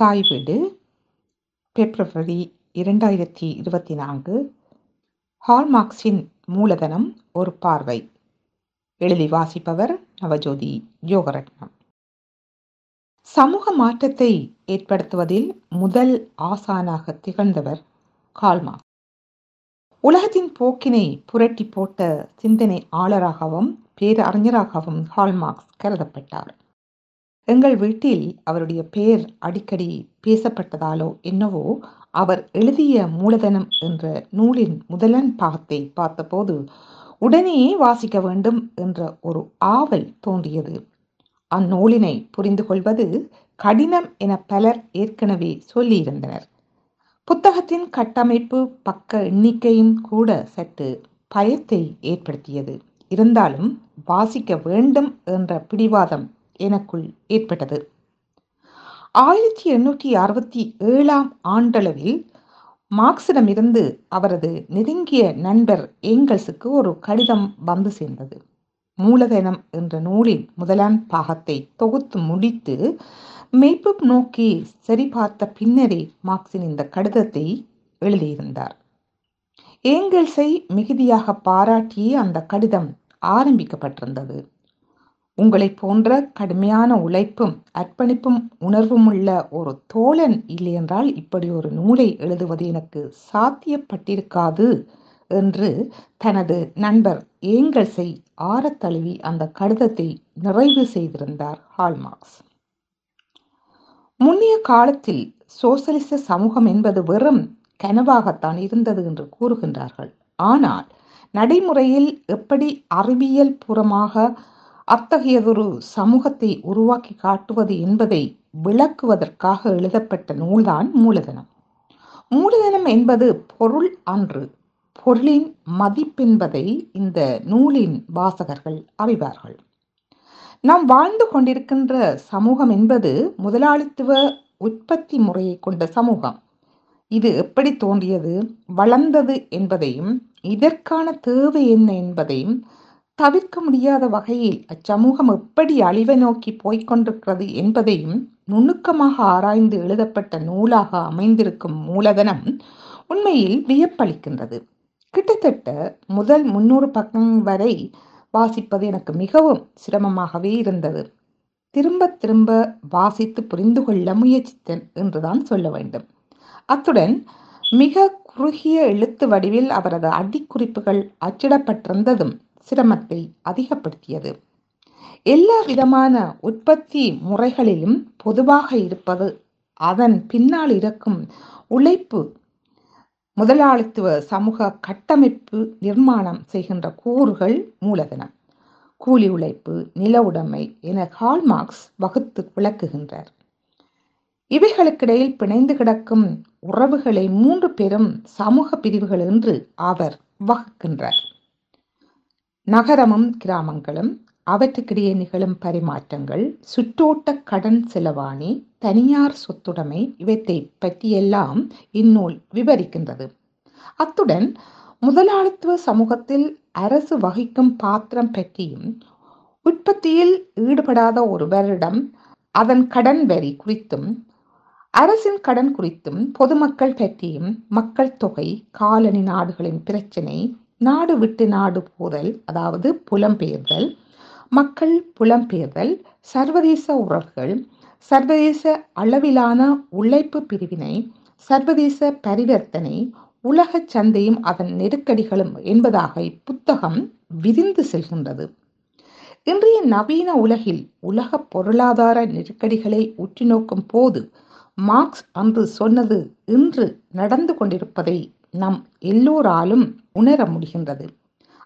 தாய் வீடு பிப்ரவரி இரண்டாயிரத்தி இருபத்தி நான்கு. ஹால்மார்க்ஸின் மூலதனம் ஒரு பார்வை. எழுதி வாசிப்பவர் நவஜோதி யோகரட்னம் சமூக மாற்றத்தை ஏற்படுத்துவதில் முதல் ஆசானாக திகழ்ந்தவர் கால்மார்க் உலகத்தின் போக்கினை புரட்டி போட்ட சிந்தனை ஆளராகவும் பேரறிஞராகவும் ஹால்மார்க்ஸ் கருதப்பட்டார். எங்கள் வீட்டில் அவருடைய பெயர் அடிக்கடி பேசப்பட்டதாலோ என்னவோ அவர் எழுதிய மூலதனம் என்ற நூலின் முதலன் பாகத்தை பார்த்தபோது உடனே வாசிக்க வேண்டும் என்ற ஒரு ஆவல் தோன்றியது. அந்நூலினை புரிந்து கொள்வது கடினம் என பலர் ஏற்கனவே சொல்லியிருந்தனர். புத்தகத்தின் கட்டமைப்பு பக்க எண்ணிக்கையும் கூட சற்று பயத்தை ஏற்படுத்தியது. இருந்தாலும் வாசிக்க வேண்டும் என்ற பிடிவாதம் எனக்குள் ஏற்பட்டது. ஆயிரத்தி எண்ணூற்றி அறுபத்தி ஏழாம் ஆண்டளவில் மார்க்சிடமிருந்து அவரது நெருங்கிய நண்பர் ஏங்கல்ஸுக்கு ஒரு கடிதம் வந்து சேர்ந்தது. மூலதனம் என்ற நூலின் முதலாம் பாகத்தை தொகுத்து முடித்து மெய்ப்பு நோக்கி சரிபார்த்த பின்னரே மார்க்சின் இந்த கடிதத்தை எழுதியிருந்தார். ஏங்கல்ஸை மிகுதியாக பாராட்டியே அந்த கடிதம் ஆரம்பிக்கப்பட்டிருந்தது. உங்களைப் போன்ற கடுமையான உழைப்பும் அர்ப்பணிப்பும் உணர்வும் உள்ள ஒரு தோழன் இல்லையென்றால் இப்படி ஒரு நூலை எழுதுவது எனக்கு சாத்தியப்பட்டிருக்காது என்று தனது நண்பர் ஏங்கல்ஸை ஆறத் தழுவி அந்த கடிதத்தை நிறைவு செய்திருந்தார் ஹால்மார்க்ஸ். முன்னைய காலத்தில் சோசலிச சமூகம் என்பது வெறும் கனவாகத்தான் இருந்தது என்று கூறுகின்றார்கள். ஆனால் நடைமுறையில் எப்படி அறிவியல் புறமாக அத்தகையதொரு சமூகத்தை உருவாக்கி காட்டுவது என்பதை விளக்குவதற்காக எழுதப்பட்ட நூல்தான் மூலதனம். மூலதனம் என்பது பொருள் அன்று பொருளின் மதிப்பென்பதை இந்த நூலின் வாசகர்கள் அறிவார்கள். நாம் வாழ்ந்து கொண்டிருக்கின்ற சமூகம் என்பது முதலாளித்துவ உற்பத்தி முறையை கொண்ட சமூகம். இது எப்படி தோன்றியது வளர்ந்தது என்பதையும் இதற்கான தேவை என்ன என்பதையும் தவிர்க்க முடியாத வகையில் அச்சமூகம் எப்படி அழிவை நோக்கி போய்கொண்டிருக்கிறது என்பதையும் நுணுக்கமாக ஆராய்ந்து எழுதப்பட்ட நூலாக அமைந்திருக்கும் மூலதனம் உண்மையில் வியப்பளிக்கின்றது. கிட்டத்தட்ட முதல் முன்னூறு பக்கம் வரை வாசிப்பது எனக்கு மிகவும் சிரமமாகவே இருந்தது. திரும்ப திரும்ப வாசித்து புரிந்து கொள்ள முயற்சித்தேன் என்றுதான் சொல்ல வேண்டும். அத்துடன் மிக குறுகிய எழுத்து வடிவில் அவரது அடிக்குறிப்புகள் அச்சிடப்பட்டிருந்ததும் சிரமத்தை அதிகப்படுத்தியது. எல்லா விதமான உற்பத்தி முறைகளிலும் பொதுவாக இருப்பது அதன் பின்னால் இருக்கும் உழைப்பு முதலாளித்துவ சமூக கட்டமைப்பு நிர்மாணம் செய்கின்ற கூறுகள் மூலதனம் கூலி உழைப்பு நில உடைமை என ஹால்மார்க்ஸ் வகுத்து விளக்குகின்றார். இவைகளுக்கிடையில் பிணைந்து கிடக்கும் உறவுகளை மூன்று பெரும் சமூக பிரிவுகள் என்று அவர் வகுக்கின்றார். நகரமும் கிராமங்களும் அவற்றுக்கிடையே நிகழும் பரிமாற்றங்கள் சுற்றோட்ட கடன் செலவாணி தனியார் சொத்துடைமை இவற்றை பற்றியெல்லாம் இந்நூல் விவரிக்கின்றது. அத்துடன் முதலாளித்துவ சமூகத்தில் அரசு வகிக்கும் பாத்திரம் பற்றியும் உற்பத்தியில் ஈடுபடாத ஒருவரிடம் அதன் கடன் வரி குறித்தும் அரசின் கடன் குறித்தும் பொதுமக்கள் பற்றியும் மக்கள் தொகை காலனி நாடுகளின் பிரச்சினை நாடு விட்டு நாடு போதல் அதாவது புலம்பெயர்தல் மக்கள் புலம்பெயர்தல் சர்வதேச உறவுகள் சர்வதேச அளவிலான உழைப்பு பிரிவினை சர்வதேச பரிவர்த்தனை உலக சந்தையும் அதன் நெருக்கடிகளும் என்பதாக இப்புத்தகம் விரிந்து செல்கின்றது. இன்றைய நவீன உலகில் உலக பொருளாதார நெருக்கடிகளை உற்று நோக்கும் போது மார்க்ஸ் அன்று சொன்னது இன்று நடந்து கொண்டிருப்பதை நம் எல்லோராலும் உணர முடிகின்றது.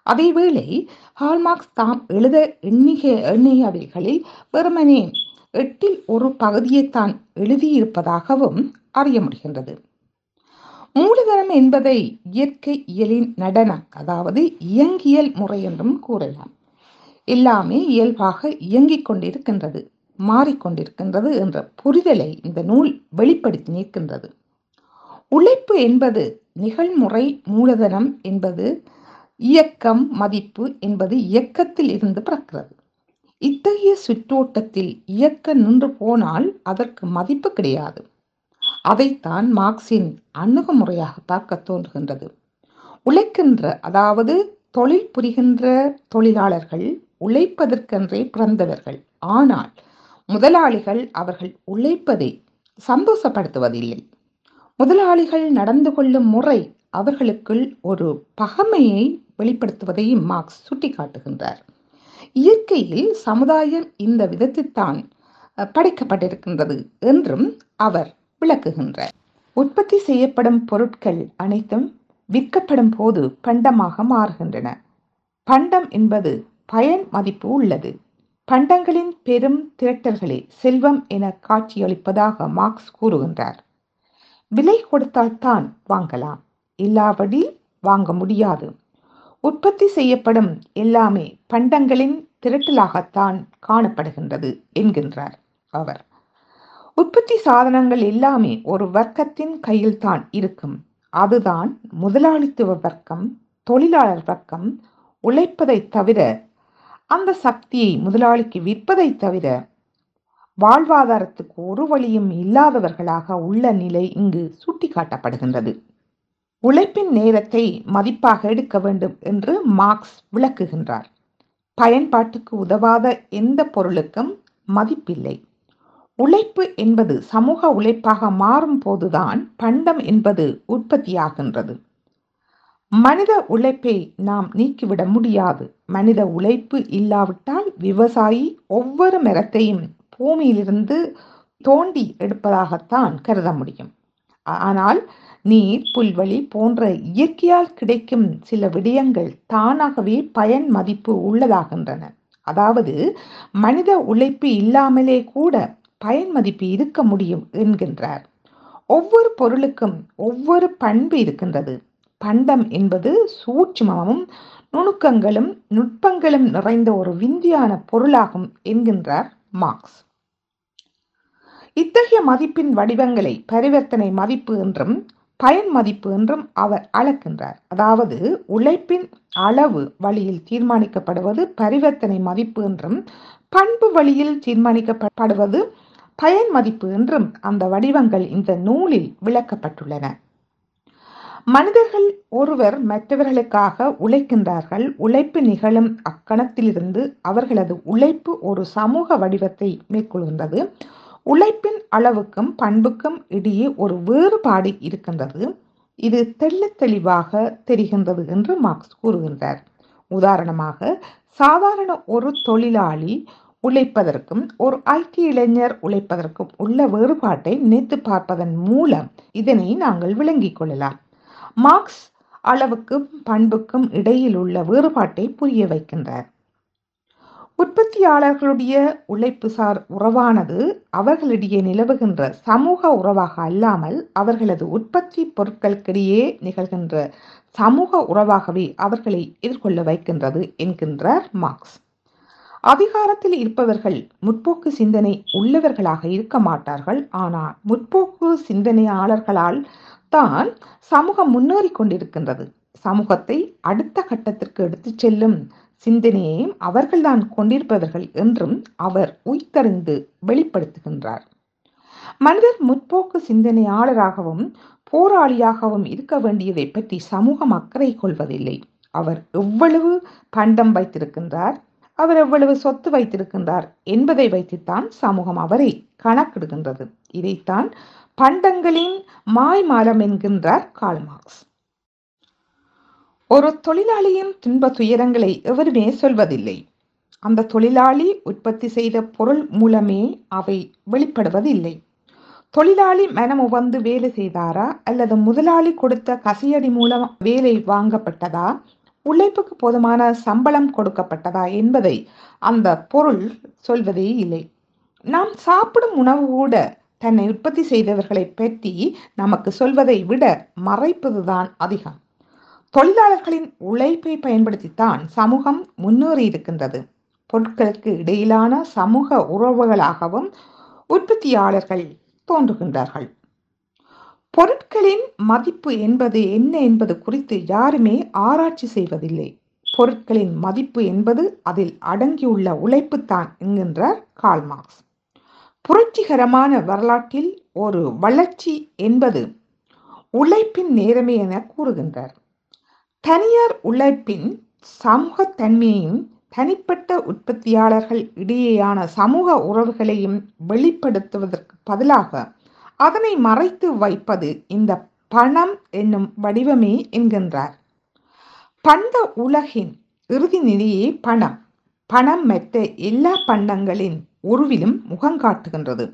அதேவேளை ஹால்மார்க்ஸ் தாம் எழுத எண்ணிக எண்ணியவைகளில் வெறுமனே எட்டில் ஒரு பகுதியைத்தான் எழுதியிருப்பதாகவும் அறிய முடிகின்றது. மூலதனம் என்பதை இயற்கை இயலின் நடனம் அதாவது இயங்கியல் முறை என்றும் கூறலாம். எல்லாமே இயல்பாக இயங்கிக் கொண்டிருக்கின்றது மாறிக்கொண்டிருக்கின்றது என்ற புரிதலை இந்த நூல் வெளிப்படுத்தி நிற்கின்றது. உழைப்பு என்பது நிகழ்முறை மூலதனம் என்பது இயக்கம் மதிப்பு என்பது இயக்கத்தில் இருந்து பிறக்கிறது. இத்தகைய சுற்றோட்டத்தில் இயக்க நின்று போனால் அதற்கு மதிப்பு கிடையாது. அதைத்தான் மார்க்சின் அணுகுமுறையாக பார்க்க தோன்றுகின்றது. உழைக்கின்ற அதாவது தொழில் புரிகின்ற தொழிலாளர்கள் உழைப்பதற்கென்றே பிறந்தவர்கள். ஆனால் முதலாளிகள் அவர்கள் உழைப்பதை சந்தோஷப்படுத்துவதில்லை. முதலாளிகள் நடந்து கொள்ளும் முறை அவர்களுக்குள் ஒரு பகமையை வெளிப்படுத்துவதையும் மார்க்ஸ் சுட்டிக்காட்டுகின்றார். இயற்கையில் சமுதாயம் இந்த விதத்தில்தான் படைக்கப்பட்டிருக்கின்றது என்றும் அவர் விளக்குகின்றார். உற்பத்தி செய்யப்படும் பொருட்கள் அனைத்தும் விற்கப்படும் போது பண்டமாக மாறுகின்றன. பண்டம் என்பது பயன் மதிப்பு உள்ளது. பண்டங்களின் பெரும் திரட்டல்களே செல்வம் என காட்சியளிப்பதாக மார்க்ஸ் கூறுகின்றார். விலை கொடுத்தால்தான் வாங்கலாம். இல்லாபடி வாங்க முடியாது. உற்பத்தி செய்யப்படும் எல்லாமே பண்டங்களின் திரட்டலாகத்தான் காணப்படுகின்றது என்கின்றார் அவர். உற்பத்தி சாதனங்கள் எல்லாமே ஒரு வர்க்கத்தின் கையில்தான் இருக்கும். அதுதான் முதலாளித்துவ வர்க்கம் தொழிலாளர் வர்க்கம் உழைப்பதை தவிர அந்த சக்தியை முதலாளிக்கு விற்பதை தவிர வாழ்வாதாரத்துக்கு ஒரு வழியும் இல்லாதவர்களாக உள்ள நிலை இங்கு சுட்டிக்காட்டப்படுகின்றது. உழைப்பின் நேரத்தை மதிப்பாக எடுக்க வேண்டும் என்று மார்க்ஸ் விளக்குகின்றார். பயன்பாட்டுக்கு உதவாத எந்த பொருளுக்கும் மதிப்பில்லை. உழைப்பு என்பது சமூக உழைப்பாக மாறும் போதுதான் பண்டம் என்பது உற்பத்தியாகின்றது. மனித உழைப்பை நாம் நீக்கிவிட முடியாது. மனித உழைப்பு இல்லாவிட்டால் விவசாயி ஒவ்வொரு மரத்தையும் பூமியிலிருந்து தோண்டி எடுப்பதாகத்தான் கருத முடியும். ஆனால் நீர் புல்வெளி போன்ற இயற்கையால் கிடைக்கும் சில விடயங்கள் தானாகவே பயன் மதிப்பு உள்ளதாகின்றன. அதாவது மனித உழைப்பு இல்லாமலே கூட பயன் மதிப்பு இருக்க முடியும் என்கின்றார். ஒவ்வொரு பொருளுக்கும் ஒவ்வொரு பண்பு இருக்கின்றது. பண்டம் என்பது சூட்சுமமும் நுணுக்கங்களும் நுட்பங்களும் நிறைந்த ஒரு விந்தியான பொருளாகும் என்கின்றார். மார்க்ஸ். இத்தகைய மதிப்பின் வடிவங்களை பரிவர்த்தனை மதிப்பு என்றும் பயன் மதிப்பு என்றும் அவர் அளக்கின்றார் அதாவது உழைப்பின் அளவு வழியில் தீர்மானிக்கப்படுவது பரிவர்த்தனை மதிப்பு என்றும் பண்பு வழியில் தீர்மானிக்கப்படுவது பயன் மதிப்பு என்றும் அந்த வடிவங்கள் இந்த நூலில் விளக்கப்பட்டுள்ளன. மனிதர்கள் ஒருவர் மற்றவர்களுக்காக உழைக்கின்றார்கள். உழைப்பு நிகழும் அக்கணத்திலிருந்து அவர்களது உழைப்பு ஒரு சமூக வடிவத்தை மேற்கொள்கின்றது. உழைப்பின் அளவுக்கும் பண்புக்கும் இடையே ஒரு வேறுபாடு இருக்கின்றது. இது தெள்ள தெளிவாக தெரிகின்றது என்று மார்க்ஸ் கூறுகின்றார். உதாரணமாக சாதாரண ஒரு தொழிலாளி உழைப்பதற்கும் ஒரு ஐடி இளைஞர் உழைப்பதற்கும் உள்ள வேறுபாட்டை நினைத்து பார்ப்பதன் மூலம் இதனை நாங்கள் விளங்கிக் கொள்ளலாம். மார்க்ஸ் அளவுக்கும் பண்புக்கும் இடையில் உள்ள வேறுபாட்டை புரிய வைக்கின்றார். உற்பத்தியாளர்களுடைய உழைப்புசார் உறவானது அவர்களிடையே நிலவுகின்ற சமூக உறவாக அல்லாமல் அவர்களது உற்பத்தி பொருட்களுக்கிடையே நிகழ்கின்ற சமூக உறவாகவே அவர்களை எதிர்கொள்ள வைக்கின்றது என்கின்றார் மார்க்ஸ். அதிகாரத்தில் இருப்பவர்கள் முற்போக்கு சிந்தனை உள்ளவர்களாக இருக்க மாட்டார்கள். ஆனால் முற்போக்கு சிந்தனையாளர்களால் தான் சமூகம் முன்னேறி கொண்டிருக்கின்றது. சமூகத்தை அடுத்த கட்டத்திற்கு எடுத்துச் செல்லும் சிந்தனையையும் அவர்கள்தான் கொண்டிருப்பவர்கள் என்றும் அவர் உய்தறிந்து வெளிப்படுத்துகின்றார். மனிதர் முற்போக்கு சிந்தனையாளராகவும் போராளியாகவும் இருக்க வேண்டியதை பற்றி சமூகம் அக்கறை கொள்வதில்லை. அவர் எவ்வளவு பண்டம் வைத்திருக்கின்றார் அவர் எவ்வளவு சொத்து வைத்திருக்கின்றார் என்பதை வைத்துத்தான் சமூகம் அவரை கணக்கிடுகின்றது. இதைத்தான் பண்டங்களின் மாய்மாலம் என்கின்றார் கால்மார்க்ஸ் ஒரு தொழிலாளியின் துன்ப துயரங்களை எவருமே சொல்வதில்லை. அந்த தொழிலாளி உற்பத்தி செய்த பொருள் மூலமே அவை வெளிப்படுவதில்லை. தொழிலாளி மனம் உவந்து வேலை செய்தாரா? அல்லது முதலாளி கொடுத்த கசியடி மூலம் வேலை வாங்கப்பட்டதா? உழைப்புக்கு போதுமான சம்பளம் கொடுக்கப்பட்டதா என்பதை அந்த பொருள் சொல்வதே இல்லை. நாம் சாப்பிடும் உணவு கூட தன்னை உற்பத்தி செய்தவர்களை பற்றி நமக்கு சொல்வதை விட மறைப்பதுதான் அதிகம். தொழிலாளர்களின் உழைப்பை பயன்படுத்தித்தான் சமூகம் முன்னேறி இருக்கின்றது. பொருட்களுக்கு இடையிலான சமூக உறவுகளாகவும் உற்பத்தியாளர்கள் தோன்றுகின்றார்கள். பொருட்களின் மதிப்பு என்பது என்ன என்பது குறித்து யாருமே ஆராய்ச்சி செய்வதில்லை. பொருட்களின் மதிப்பு என்பது அதில் அடங்கியுள்ள உழைப்பு தான் என்கின்றார் கால்மார்க்ஸ் புரட்சிகரமான வரலாற்றில் ஒரு வளர்ச்சி என்பது உழைப்பின் நேரமே என கூறுகின்றார். தனியார் உழைப்பின் சமூகத்தன்மையையும் தனிப்பட்ட உற்பத்தியாளர்கள் இடையேயான சமூக உறவுகளையும் வெளிப்படுத்துவதற்கு பதிலாக அதனை மறைத்து வைப்பது இந்த பணம் என்னும் வடிவமே என்கின்றார். பண்ட உலகின் இறுதி நிலையே பணம். பணம் மற்ற எல்லா பண்டங்களின் உருவிலும் முகங்காட்டுகின்றது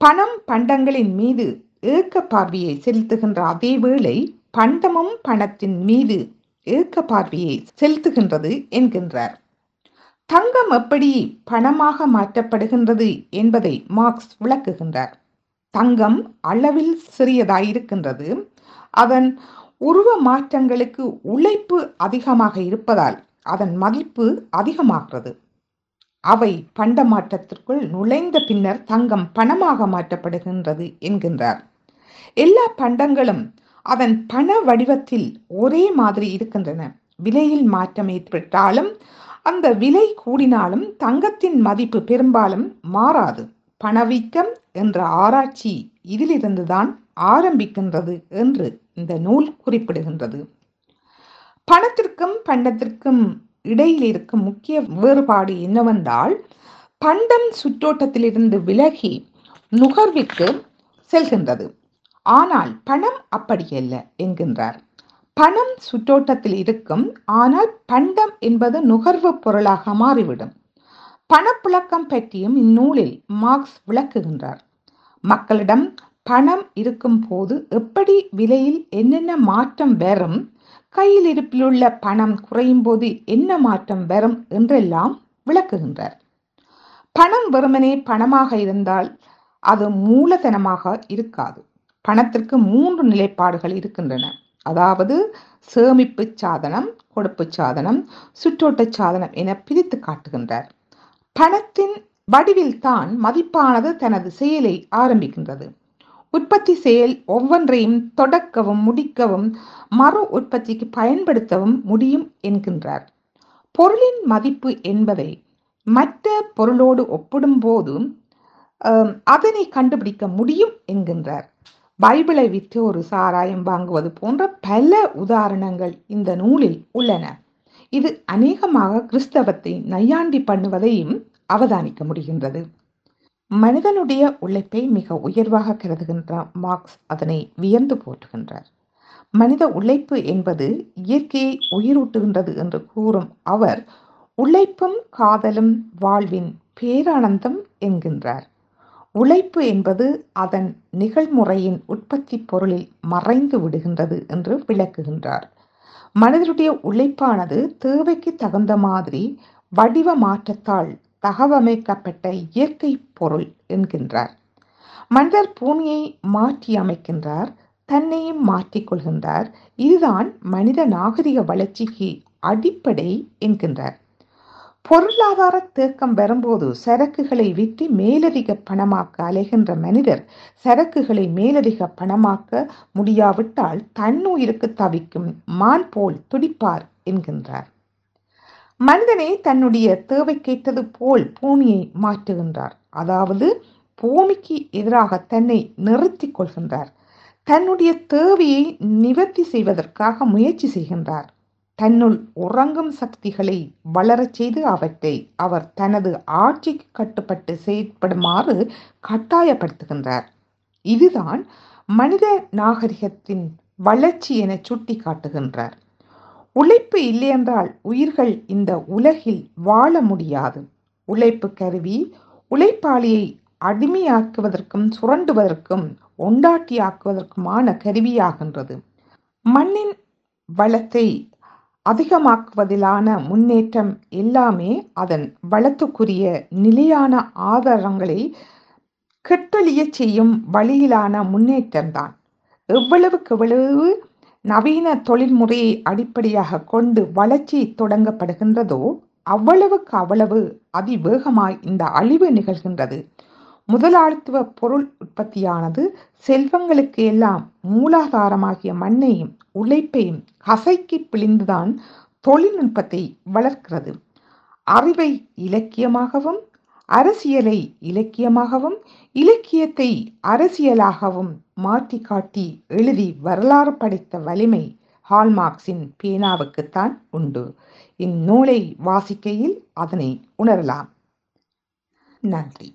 பணம் பண்டங்களின் மீது ஏக்க பார்வையை செலுத்துகின்ற அதே வேளை பண்டமும் பணத்தின் மீது ஏக்க பார்வையை செலுத்துகின்றது என்கின்றார். தங்கம் எப்படி பணமாக மாற்றப்படுகின்றது என்பதை மார்க்ஸ் விளக்குகின்றார். தங்கம் அளவில் சிறியதாயிருக்கின்றது. அதன் உருவ மாற்றங்களுக்கு உழைப்பு அதிகமாக இருப்பதால் அதன் மதிப்பு அதிகமாகிறது. அவை பண்ட மாற்றத்திற்குள் நுழைந்த பின்னர் தங்கம் பணமாக மாற்றப்படுகின்றது என்கின்றார். எல்லா பண்டங்களும் அதன் பண வடிவத்தில் ஒரே மாதிரி இருக்கின்றன. விலையில் மாற்றம் ஏற்பட்டாலும் அந்த விலை கூடினாலும் தங்கத்தின் மதிப்பு பெரும்பாலும் மாறாது. பணவீக்கம் என்ற ஆராய்ச்சி இதிலிருந்துதான் ஆரம்பிக்கின்றது என்று இந்த நூல் குறிப்பிடுகின்றது. பணத்திற்கும் பண்டத்திற்கும் இடையில் இருக்கும் முக்கிய வேறுபாடு என்னவென்றால் பண்டம் சுற்றோட்டத்திலிருந்து விலகி நுகர்விற்கு செல்கின்றது. ஆனால் பணம் அப்படியல்ல என்கின்றார். பணம் சுற்றோட்டத்தில் இருக்கும் ஆனால் பண்டம் என்பது நுகர்வு பொருளாக மாறிவிடும். பணப்புழக்கம் பற்றியும் இந்நூலில் மார்க்ஸ் விளக்குகின்றார். மக்களிடம் பணம் இருக்கும் போது எப்படி விலையில் என்னென்ன மாற்றம் வரும் கையில் இருப்பிலுள்ள பணம் குறையும் போது என்ன மாற்றம் வரும் என்றெல்லாம் விளக்குகின்றார். பணம் வெறுமனே பணமாக இருந்தால் அது மூலதனமாக இருக்காது. பணத்திற்கு மூன்று நிலைப்பாடுகள் இருக்கின்றன. அதாவது சேமிப்பு சாதனம் கொடுப்பு சாதனம் சுற்றோட்ட சாதனம் என பிரித்து காட்டுகின்றார். பணத்தின் வடிவில் தான் மதிப்பானது தனது செயலை ஆரம்பிக்கின்றது. உற்பத்தி செயல் ஒவ்வொன்றையும் தொடக்கவும் முடிக்கவும் மறு உற்பத்திக்கு பயன்படுத்தவும் முடியும் என்கின்றார். பொருளின் மதிப்பு என்பதை மற்ற பொருளோடு ஒப்பிடும்போது அதனை கண்டுபிடிக்க முடியும் என்கின்றார். பைபிளை விற்று ஒரு சாராயம் வாங்குவது போன்ற பல உதாரணங்கள் இந்த நூலில் உள்ளன. இது அநேகமாக கிறிஸ்தவத்தை நையாண்டி பண்ணுவதையும் அவதானிக்க முடிகின்றது. மனிதனுடைய உழைப்பை மிக உயர்வாக கருதுகின்ற மார்க்ஸ் அதனை வியந்து போற்றுகின்றார். மனித உழைப்பு என்பது இயற்கையை உயிரூட்டுகின்றது என்று கூறும் அவர் உழைப்பும் காதலும் வாழ்வின் பேரானந்தம் என்கின்றார். உழைப்பு என்பது அதன் நிகழ்முறையின் உற்பத்தி பொருளில் மறைந்து விடுகின்றது என்று விளக்குகின்றார். மனிதனுடைய உழைப்பானது தேவைக்கு தகுந்த மாதிரி வடிவ மாற்றத்தால் தகவமைக்கப்பட்ட இயற்கை பொருள் என்கின்றார். மனிதர் பூமியை மாற்றி அமைக்கின்றார் தன்னையும் மாற்றிக்கொள்கின்றார் இதுதான் மனித நாகரிக வளர்ச்சிக்கு அடிப்படை என்கின்றார். பொருளாதார தேக்கம் வரும்போது சரக்குகளை விற்று மேலதிக பணமாக்க அலைகின்ற மனிதர் சரக்குகளை மேலதிக பணமாக்க முடியாவிட்டால் தன்னுயிருக்கு தவிக்கும் மான் போல் துடிப்பார் என்கின்றார். மனிதனே தன்னுடைய தேவைக்கேற்றது போல் பூமியை மாற்றுகின்றார். அதாவது பூமிக்கு எதிராக தன்னை நிறுத்திக் கொள்கின்றார். தன்னுடைய தேவையை நிவர்த்தி செய்வதற்காக முயற்சி செய்கின்றார். தன்னுள் உறங்கும் சக்திகளை வளரச் செய்து அவற்றை அவர் தனது ஆட்சிக்கு கட்டுப்பட்டு செயற்படுமாறு கட்டாயப்படுத்துகின்றார். இதுதான் மனித நாகரிகத்தின் வளர்ச்சி என சுட்டி காட்டுகின்றார் உழைப்பு இல்லையென்றால் உயிர்கள் இந்த உலகில் வாழ முடியாது. உழைப்பு கருவி உழைப்பாளியை அடிமையாக்குவதற்கும் சுரண்டுவதற்கும் ஒண்டாட்டியாக்குவதற்குமான கருவியாகின்றது. மண்ணின் வளத்தை அதிகமாக்குவதிலான முன்னேற்றம் எல்லாமே அதன் வளத்துக்குரிய நிலையான ஆதாரங்களை கெட்டொழிய செய்யும் வழியிலான முன்னேற்றம்தான். எவ்வளவுக்கு எவ்வளவு நவீன தொழில்முறையை அடிப்படையாக கொண்டு வளர்ச்சி தொடங்கப்படுகின்றதோ அவ்வளவுக்கு அவ்வளவு அதிவேகமாய் இந்த அழிவு நிகழ்கின்றது. முதலாளித்துவ பொருள் உற்பத்தியானது செல்வங்களுக்கு எல்லாம் மூலாதாரமாகிய மண்ணையும் உழைப்பையும் கசைக்கு பிழிந்துதான் தொழில்நுட்பத்தை வளர்க்கிறது. அறிவை இலக்கியமாகவும் அரசியலை இலக்கியமாகவும் இலக்கியத்தை அரசியலாகவும் மாற்றி காட்டி எழுதி வரலாறு படைத்த வலிமை ஹால்மார்க்ஸின் பேனாவுக்குத்தான் உண்டு. இந்நூலை வாசிக்கையில் அதனை உணரலாம். நன்றி.